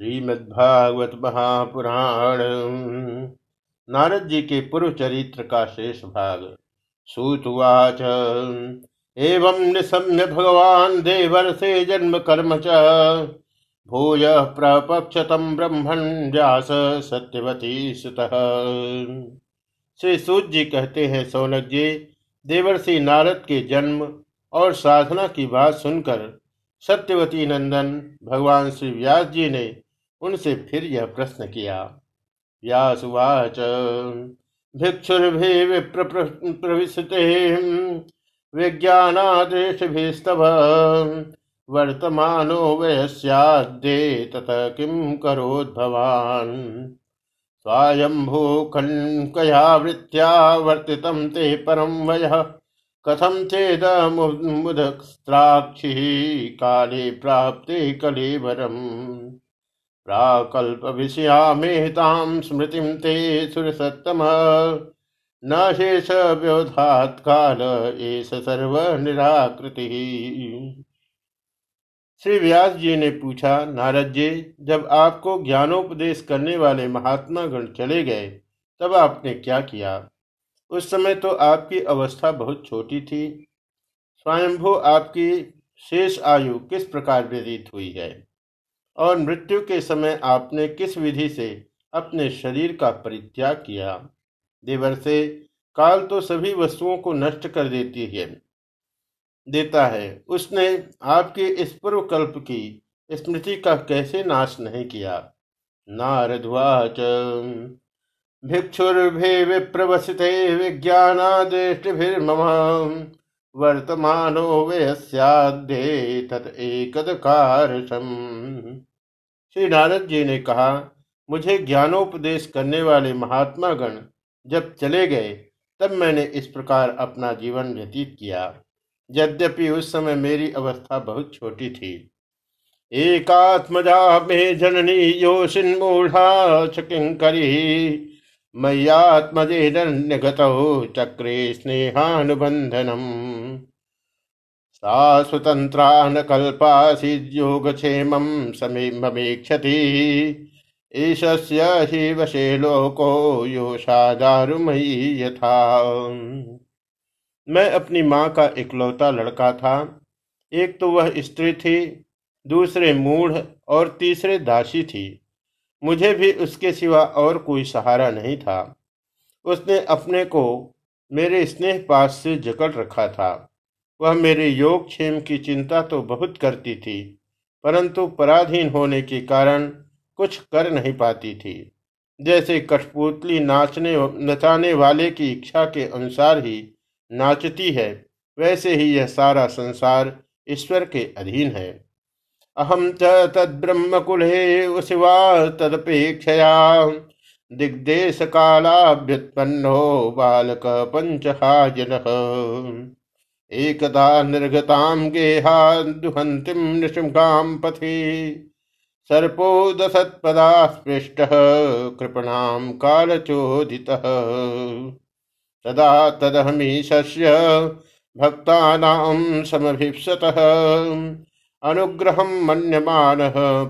श्रीमद्भागवत महापुराण। नारद जी के पूर्व चरित्र का शेष भाग सूतुवाच। एवं निशम्य भगवान देवर से जन्म कर्म च। भूय प्रपक्षतम ब्रह्मण व्यास सत्यवती सुत। श्री सूत जी कहते हैं, सौनक जी, देवर देवर्षि नारद के जन्म और साधना की बात सुनकर सत्यवती नंदन, भगवान श्री व्यास जी ने उनसे फिर यह प्रश्न किया, व्यासुवाच, भिक्षुर्भि विप्र प्रविशते विज्ञानादेशभिस्तव, वर्तमानो वयस्याद्ये तत किं करोद् भवान् स्वायम्भू खण्कया वृत्त्या वर्तितं ते परं वयः, कथं चेदमुदस्त्राक्षिः काले प्राप्ते कलेवरम्? प्राकल्पविषयामेतां स्मृतिं ते सुरसत्तम। न शेष व्यवधात काल एस सर्व निराकृति श्री व्यास जी ने पूछा, नारद जी, जब आपको ज्ञानोपदेश करने वाले महात्मा गण चले गए, तब आपने क्या किया? उस समय तो आपकी अवस्था बहुत छोटी थी। स्वयंभू आपकी शेष आयु किस प्रकार व्यतीत हुई है? और मृत्यु के समय आपने किस विधि से अपने शरीर का परित्याग किया? देवर से, काल तो सभी वस्तुओं को नष्ट कर देती है। देता है, उसने आपके इस पूर्व कल्प की स्मृति का कैसे नाश नहीं किया? नारद्वाच, भिक्षुर्भि विप्रवसिते विज्ञानादृष्टिभिर्मम, वर्तमानो व्यस्याध्ये तत एकदकारशम श्री नारद जी ने कहा, मुझे ज्ञानोपदेश करने वाले महात्मा गण जब चले गए, तब मैंने इस प्रकार अपना जीवन व्यतीत किया। यद्यपि उस समय मेरी अवस्था बहुत छोटी थी। एकात्मजा में जननी योशिन्मूढ़ा चकिंकरी मय्यात्मजेनन्यगतौ चक्रे स्नेहानुबन्धनम्। सा स्वतन्त्रा न कल्पासीद्योगक्षेमं समीक्षति ईशस्य हि वशे लोको योषा दारुमयी यथा मैं अपनी माँ का इकलौता लड़का था। एक तो वह स्त्री थी, दूसरे मूढ़ और तीसरे दासी थी। मुझे भी उसके सिवा और कोई सहारा नहीं था। उसने अपने को मेरे स्नेह पास से जकड़ रखा था। वह मेरे योग क्षेम की चिंता तो बहुत करती थी, परंतु पराधीन होने के कारण कुछ कर नहीं पाती थी। जैसे कठपुतली नाचने नचाने वाले की इच्छा के अनुसार ही नाचती है, वैसे ही यह सारा संसार ईश्वर के अधीन है। अहम च तद्ब्रह्मकुले शिवा तदपेक्षया दिग्देश कालाभ्युत्पन्नो बालक पंचहाजन एकदा निर्गतां गेहा दुहन्तीं निशृङ्गां पथि। सर्पो दशत्पदा स्पृष्टः कृपणां कालचोदितः। तदा तदहमीशस्य भक्तानां अनुग्रह मन्यमान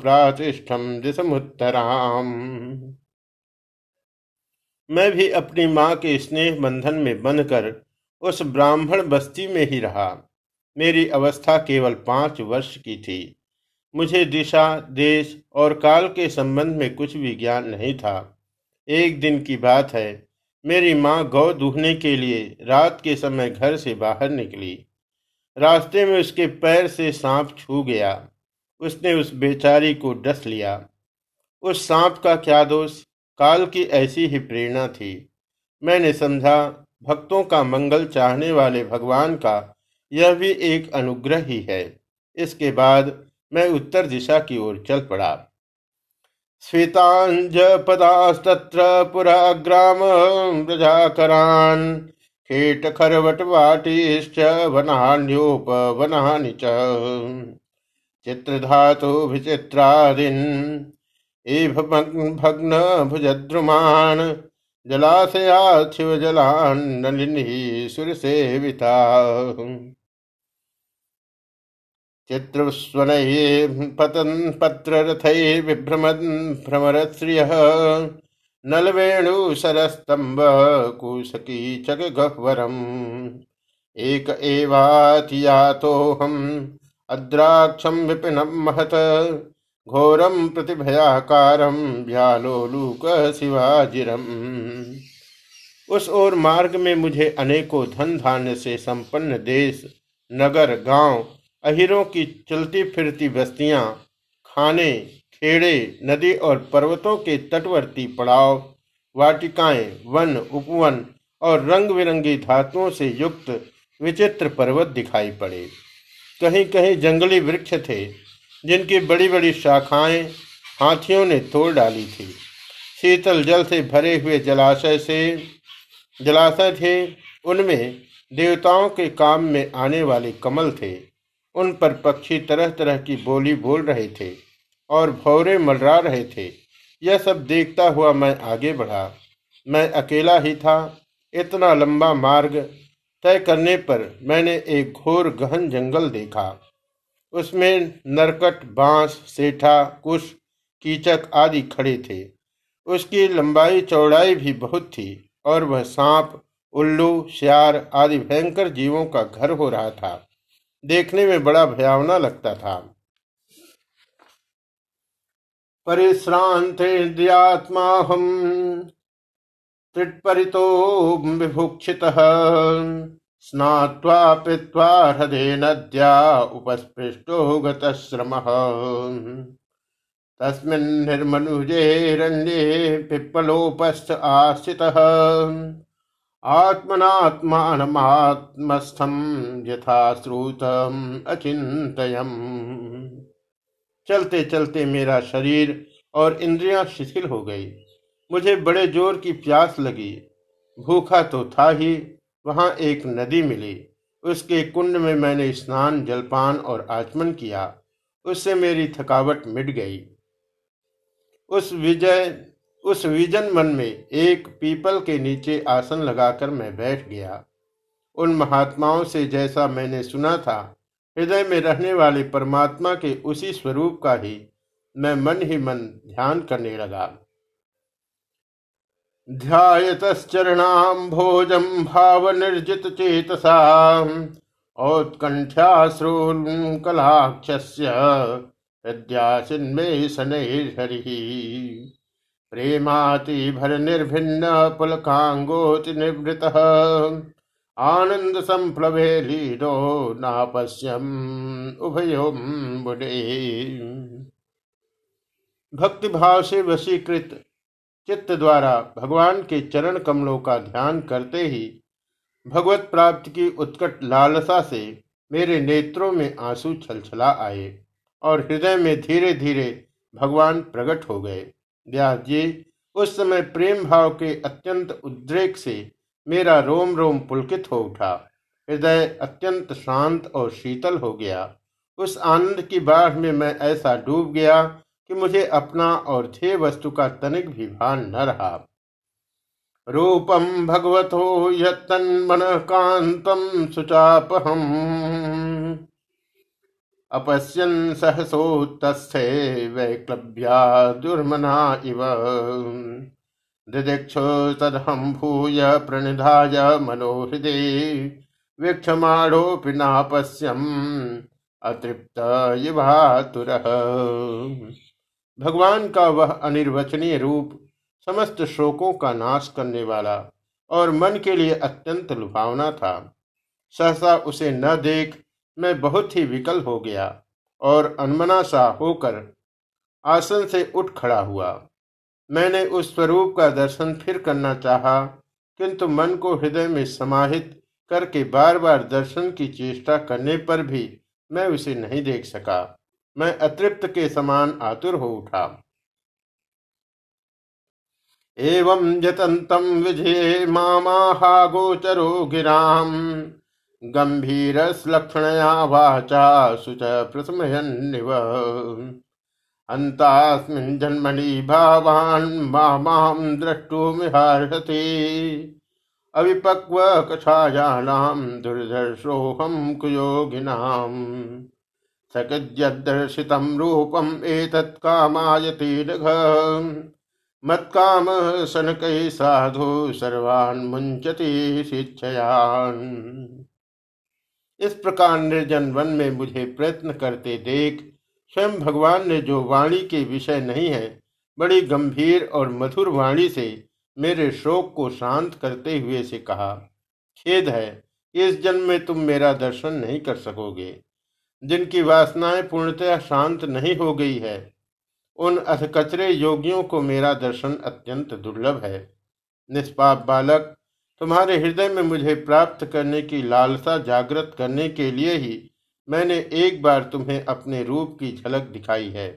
प्रातिष्ठम दिशमुत्तराम मैं भी अपनी माँ के स्नेह बंधन में बंधकर उस ब्राह्मण बस्ती में ही रहा। मेरी अवस्था केवल पाँच वर्ष की थी। मुझे दिशा, देश और काल के संबंध में कुछ भी ज्ञान नहीं था। एक दिन की बात है, मेरी माँ गौ दूहने के लिए रात के समय घर से बाहर निकली। रास्ते में उसके पैर से सांप छू गया। उसने उस बेचारी को डस लिया। उस सांप का क्या दोष? काल की ऐसी ही प्रेरणा थी। मैंने समझा भक्तों का मंगल चाहने वाले भगवान का यह भी एक अनुग्रह ही है। इसके बाद मैं उत्तर दिशा की ओर चल पड़ा। स्फीतांज पदास्तत्र पुरा ग्राम प्रजाकरान कीट खरवट वाटीश्च वनान्योपवनानि च। चित्रधातुभिचित्रादिन् इव भग्न भुजद्रुमान् जलाशयात् शिवजलान्नलिनी सुरसेविता चित्रस्वन पतन पत्र विभ्रमन् भ्रमरश्रियः नलवेणु सरस्तंभ कुशकी चक गह्वरम एक एवातियातोहम अद्राक्षम विपिनम महत। घोरम प्रतिभयाकारम व्यालोलूक शिवाजिरम। उस ओर मार्ग में मुझे अनेकों धन धान्य से संपन्न देश, नगर, गाँव, अहिरों की चलती फिरती बस्तियाँ, खाने, खेड़े, नदी और पर्वतों के तटवर्ती पड़ाव, वाटिकाएँ, वन, उपवन और रंग बिरंगी धातुओं से युक्त विचित्र पर्वत दिखाई पड़े। कहीं कहीं जंगली वृक्ष थे। जिनकी बड़ी बड़ी शाखाएँ हाथियों ने तोड़ डाली थी। शीतल जल से भरे हुए जलाशय से, जलाशय थे। उनमें देवताओं के काम में आने वाले कमल थे। उन पर पक्षी तरह तरह की बोली बोल रहे थे और भौरे मलरा रहे थे। यह सब देखता हुआ मैं आगे बढ़ा। मैं अकेला ही था। इतना लंबा मार्ग तय करने पर मैंने एक घोर गहन जंगल देखा। उसमें नरकट, बाँस, सेठा, कुश, कीचक आदि खड़े थे। उसकी लंबाई, चौड़ाई भी बहुत थी और वह सांप, उल्लू, श्यार आदि भयंकर जीवों का घर हो रहा था। देखने में बड़ा भयावना लगता था। परिश्रांत्मा हम त्रिपरितो विभुक्षितः स्नात्वा पीत्वा हृदय नद्या उपस्पृष्टो गतश्रमः। तस्मिन् निर्मनुजे पिप्पलोपस्थ आस्थितः आत्मनात्मानमात्मस्थम यथा श्रुतम अचिंतयम चलते चलते मेरा शरीर और इंद्रियाँ शिथिल हो गई। मुझे बड़े ज़ोर की प्यास लगी। भूखा तो था ही। वहाँ एक नदी मिली। उसके कुंड में मैंने स्नान, जलपान और आचमन किया। उससे मेरी थकावट मिट गई। उस विजय, उस विजन मन में एक पीपल के नीचे आसन लगाकर मैं बैठ गया। उन महात्माओं से जैसा मैंने सुना था, हृदय में रहने वाले परमात्मा के उसी स्वरूप का ही मैं मन ही मन ध्यान करने लगा। ध्यातश्चरणाम भोजम भाव निर्जित चेतसा औत्कंठ्याश्रुकलाक्ष हृदयासिन्मे शनैर्हरि प्रेमाति भर निर्भिन्न पुलकांगोति निवृत आनंद संप्लवे लीनो नापश्यम उभयोम बुडे भक्ति भाव से वशीकृत चित्त द्वारा भगवान के चरण कमलों का ध्यान करते ही भगवत प्राप्ति की उत्कट लालसा से मेरे नेत्रों में आँसू छलछला आए और हृदय में धीरे धीरे भगवान प्रकट हो गए। व्यास जी, उस समय प्रेम भाव के अत्यंत उद्रेक से मेरा रोम रोम पुलकित हो उठा। हृदय अत्यंत शांत और शीतल हो गया। उस आनंद की बाढ़ में मैं ऐसा डूब गया कि मुझे अपना और ध्येय वस्तु का तनिक भी भान न रहा। रूपम भगवतो यन कांतम सुचापहम। अपश्यन सहसोत्थे वैक्लभ्या दुर्मना इव। दिदीक्षो तदहम भूय प्रणिधाय मनोहृदे वीक्षमाणोऽपि नापश्यम अतृप्त युवातुर। भगवान का वह अनिर्वचनीय रूप समस्त शोकों का नाश करने वाला और मन के लिए अत्यंत लुभावना था। सहसा उसे न देख मैं बहुत ही विकल हो गया और अनमना सा होकर आसन से उठ खड़ा हुआ। मैंने उस स्वरूप का दर्शन फिर करना चाहा, किंतु मन को हृदय में समाहित करके बार बार दर्शन की चेष्टा करने पर भी मैं उसे नहीं देख सका। मैं अतृप्त के समान आतुर हो उठा। एवं यतंतम विजय मामा गोचरो गिराम। गंभीरस्लक्षणया वाचा शुच प्रसमयन्निव। अन्तास्मिन् जन्मनि भावान् अविपक्व सकद्यदर्शितं रूपम् एतत् कामायति नघ। मत्काम सनकै साधु सर्वान् मुंचति शिक्षयान इस प्रकार निर्जन वन में मुझे प्रयत्न करते देख, स्वयं भगवान ने जो वाणी के विषय नहीं है, बड़ी गंभीर और मधुर वाणी से मेरे शोक को शांत करते हुए से कहा, खेद है, इस जन्म में तुम मेरा दर्शन नहीं कर सकोगे। जिनकी वासनाएँ पूर्णतः शांत नहीं हो गई है, उन अधकचरे योगियों को मेरा दर्शन अत्यंत दुर्लभ है। निष्पाप बालक, तुम्हारे हृदय में मुझे प्राप्त करने की लालसा जागृत करने के लिए ही मैंने एक बार तुम्हें अपने रूप की झलक दिखाई है।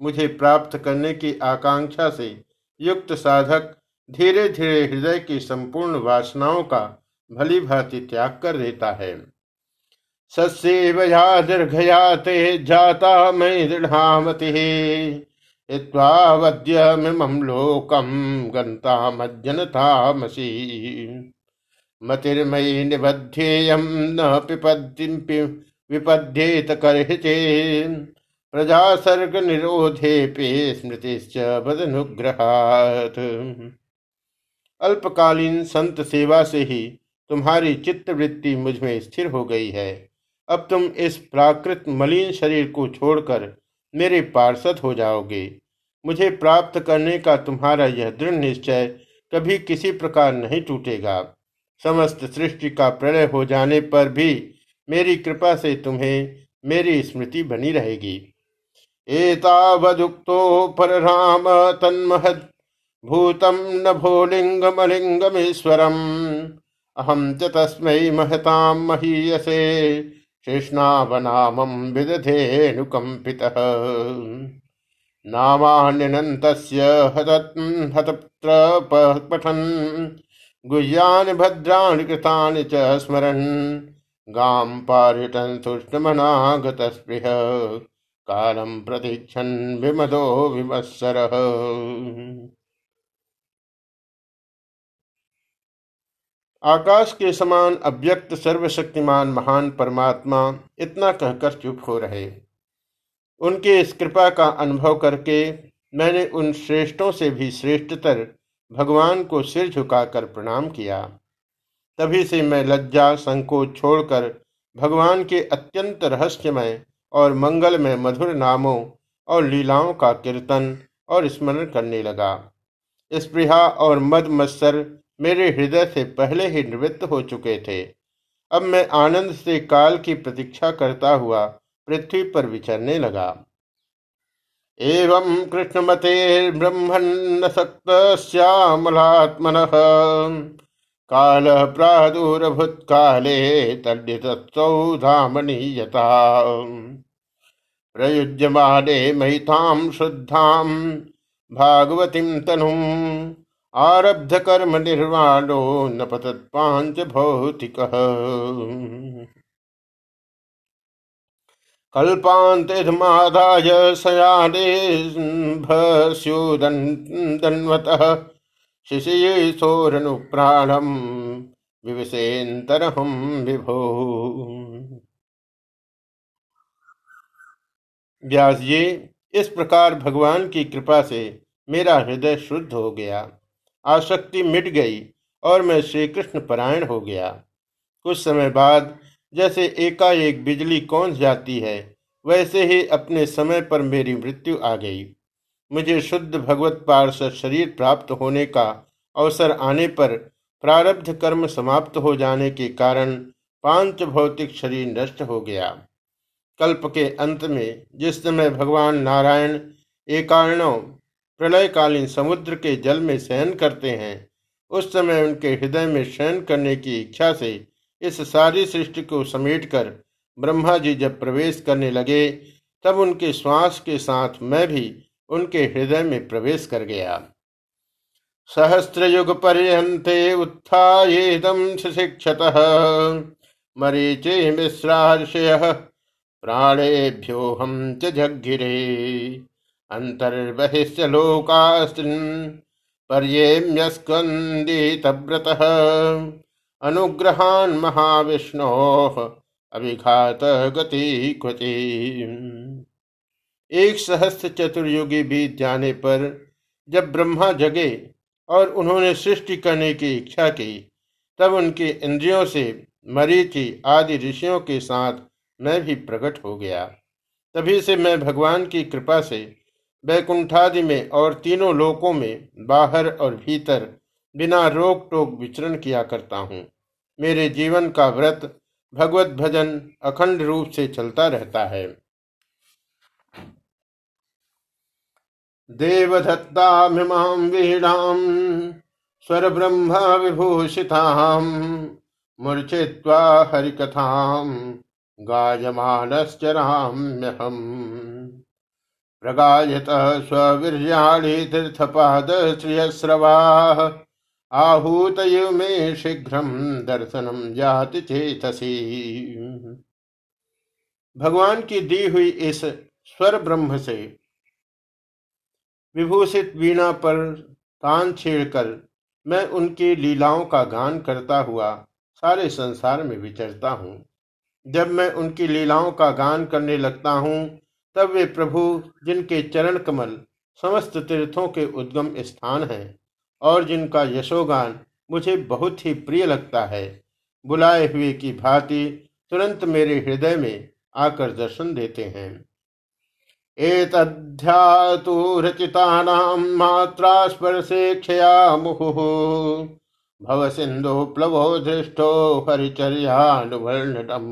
मुझे प्राप्त करने की आकांक्षा से युक्त साधक धीरे धीरे हृदय की संपूर्ण वासनाओं का भली भांति त्याग कर देता है। सस्यवया दीर्घया ते जाता मयि दृढ़ामति। इत्वावद्यमिमं लोकं गन्तामज्जनतामसि। मतिर्मयि निबध्येयं न पिपद्यं विपद्येत करहिते प्रजा सर्ग निरोधे पे स्मृतिश्च बदनुग्रहात् अल्पकालीन संत सेवा से ही तुम्हारी चित्तवृत्ति मुझमें स्थिर हो गई है। अब तुम इस प्राकृत मलिन शरीर को छोड़कर मेरे पार्षद हो जाओगे। मुझे प्राप्त करने का तुम्हारा यह दृढ़ निश्चय कभी किसी प्रकार नहीं टूटेगा। समस्त सृष्टि का प्रलय हो जाने पर भी मेरी कृपा से तुम्हें मेरी स्मृति बनी रहेगी। एतावदुक्तो पर राम तन्महद भूतम न भोलिंगमलिंगमेश्वरम अहम च तस्मै महताम महीयसे। शेषनावनामं विदधेनुकम्पितः। नामान्यनन्तस्य हतत्र पठन् गुह्यानि भद्राणि कृतानि च स्मरन्। गां पारिटन् तुष्टमनागतस्पृह कालम प्रतीक्षण विमदो विमत्सर। आकाश के समान अव्यक्त, सर्वशक्तिमान, महान परमात्मा इतना कहकर चुप हो रहे। उनके इस कृपा का अनुभव करके मैंने उन श्रेष्ठों से भी श्रेष्ठतर भगवान को सिर झुकाकर प्रणाम किया। तभी से मैं लज्जा, संकोच छोड़कर भगवान के अत्यंत रहस्यमय और मंगल में मधुर नामों और लीलाओं का कीर्तन और स्मरण करने लगा। स्पृहा और मद मत्सर मेरे हृदय से पहले ही निवृत्त हो चुके थे। अब मैं आनंद से काल की प्रतीक्षा करता हुआ पृथ्वी पर विचरने लगा। एवं कृष्णमते ब्रह्मन्न सक्त श्यामलात्मन काल प्रादुर्भूत काले तद्यतत्सौ धामनीयता। प्रयुज्यमाने महितां शुद्धां, भागवतीं तनुम्। आरब्ध कर्म निर्वाणो न पतत्पांच भौतिकः। कल्पान्तिधमादाय शयाने भस्योदन्वतः शिशयेशोरनुप्राणम् विवसेन्तरहं विभो। व्यास जी, इस प्रकार भगवान की कृपा से मेरा हृदय शुद्ध हो गया। आसक्ति मिट गई और मैं श्री कृष्ण परायण हो गया। कुछ समय बाद जैसे एकाएक बिजली कौन जाती है, वैसे ही अपने समय पर मेरी मृत्यु आ गई। मुझे शुद्ध भगवत पार्षद शरीर प्राप्त होने का अवसर आने पर प्रारब्ध कर्म समाप्त हो जाने के कारण पाँच भौतिक शरीर नष्ट हो गया। कल्प के अंत में जिस समय भगवान नारायण एकाणव प्रलयकालीन समुद्र के जल में शयन करते हैं। उस समय उनके हृदय में शयन करने की इच्छा से इस सारी सृष्टि को समेटकर ब्रह्मा जी जब प्रवेश करने लगे, तब उनके श्वास के साथ मैं भी उनके हृदय में प्रवेश कर गया। सहस्त्र युग पर्यंते उत्थाएदम शिक्षत मरीचे मिश्राशय प्राणेभ्योऽहं च जग्गिरे। अन्तर्बहिश्च लोकास्त्रिन् पर्येम्यस्कन्दितव्रतः अनुग्रहान् महाविष्णोः अभिघात गति क्वचि एक सहस्त्र चतुर्युगी बीत जाने पर जब ब्रह्मा जगे और उन्होंने सृष्टि करने की इच्छा की, तब उनके इंद्रियों से मरीचि आदि ऋषियों के साथ मैं भी प्रकट हो गया। तभी से मैं भगवान की कृपा से बैकुंठादि में और तीनों लोकों में बाहर और भीतर बिना रोक टोक विचरण किया करता हूँ। मेरे जीवन का व्रत भगवत भजन अखंड रूप से चलता रहता है। देवदत्तामिमां वीणां स्वरब्रह्म विभूषितां मूर्छित्वा हरिकथां गायमानश्चराम्यहम् प्रगायतः स्ववीर्याणि तीर्थपादश्रियस्रवाः आहूतय मे शीघ्रं दर्शनम जाति चेतसी। भगवान की दी हुई इस स्वर ब्रह्म से विभूषित वीणा पर तान छेड़कर मैं उनकी लीलाओं का गान करता हुआ सारे संसार में विचरता हूँ। जब मैं उनकी लीलाओं का गान करने लगता हूँ तब वे प्रभु, जिनके चरण कमल समस्त तीर्थों के उद्गम स्थान हैं और जिनका यशोगान मुझे बहुत ही प्रिय लगता है, बुलाए हुए की भांति तुरंत मेरे हृदय में आकर दर्शन देते हैं। एतध्यातु मात्रा स्पर्शे क्षया मुहुः भव सिन्धु प्लवो दृष्टो हरिचर्यानुवर्णटम्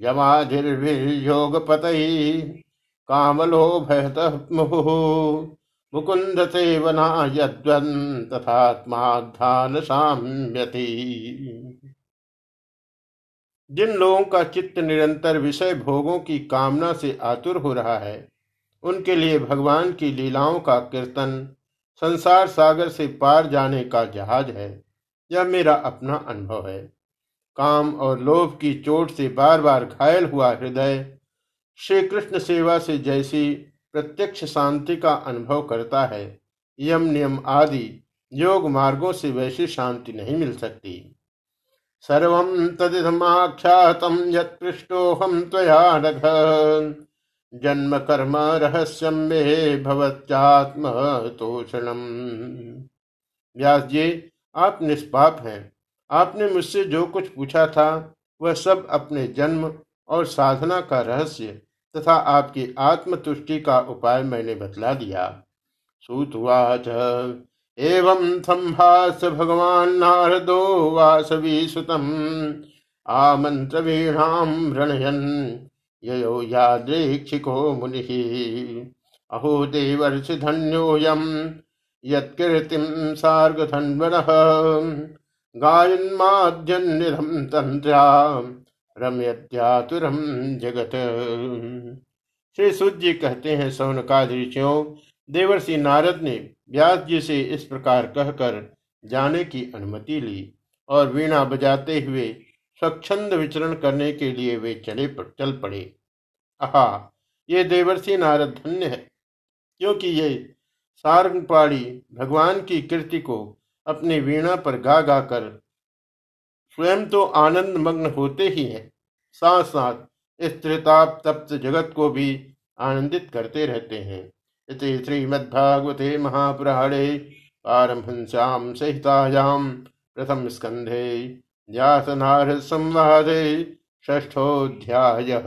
यमाधिर्विर्योगपतैः कामलोभयतः मुहुः मुकुन्द सेवना यद्वन् तथात्माध्यान साम्यति जिन लोगों का चित्त निरंतर विषय भोगों की कामना से आतुर हो रहा है, उनके लिए भगवान की लीलाओं का कीर्तन, संसार सागर से पार जाने का जहाज़ है, यह मेरा अपना अनुभव है। काम और लोभ की चोट से बार बार घायल हुआ हृदय श्री कृष्ण सेवा से जैसी प्रत्यक्ष शांति का अनुभव करता है। यम नियम आदि योग मार्गों से वैसी शांति नहीं मिल सकती। सर्व तदिदमाख्यातं यत्पृष्टोऽहं त्वया नघ। जन्म कर्म रहस्यम मे भवत्यात्मतोषणम। व्यास जी, आप निष्पाप हैं। आपने मुझसे जो कुछ पूछा था, वह सब अपने जन्म और साधना का रहस्य तथा आपकी आत्मतुष्टि का उपाय मैंने बतला दिया। सूतवाच एवं संभास भगवान नारदो वासवी सुतम आमंत्र वीणाम रणयन यो यादृक्षिको मुनि। अहो देवर्षि धन्योऽयं यत्कीर्तिं सार्गधन्वनः। गायन्माद्यन्निधं तन्त्र्या रम्यत्यातुरम जगत। श्री सूत जी कहते हैं सौनकाद ऋषियों देवर्षि नारद ने व्यास जी से इस प्रकार कहकर जाने की अनुमति ली और वीणा बजाते हुए स्वच्छंद विचरण करने के लिए वे चले पर, चल पड़े। आहा ये देवर्षि नारद धन्य है क्योंकि ये सारंगपाड़ी भगवान की कृति को अपनी वीणा पर गा गा कर स्वयं तो आनंद मग्न होते ही हैं। साथ साथ इस तप्त जगत को भी आनंदित करते रहते हैं। इति श्रीमद्भागवते महापुराणे पारमहंस्यां सहितायाम प्रथम स्कंधे व्यासनारद संवादे षष्ठोऽध्यायः।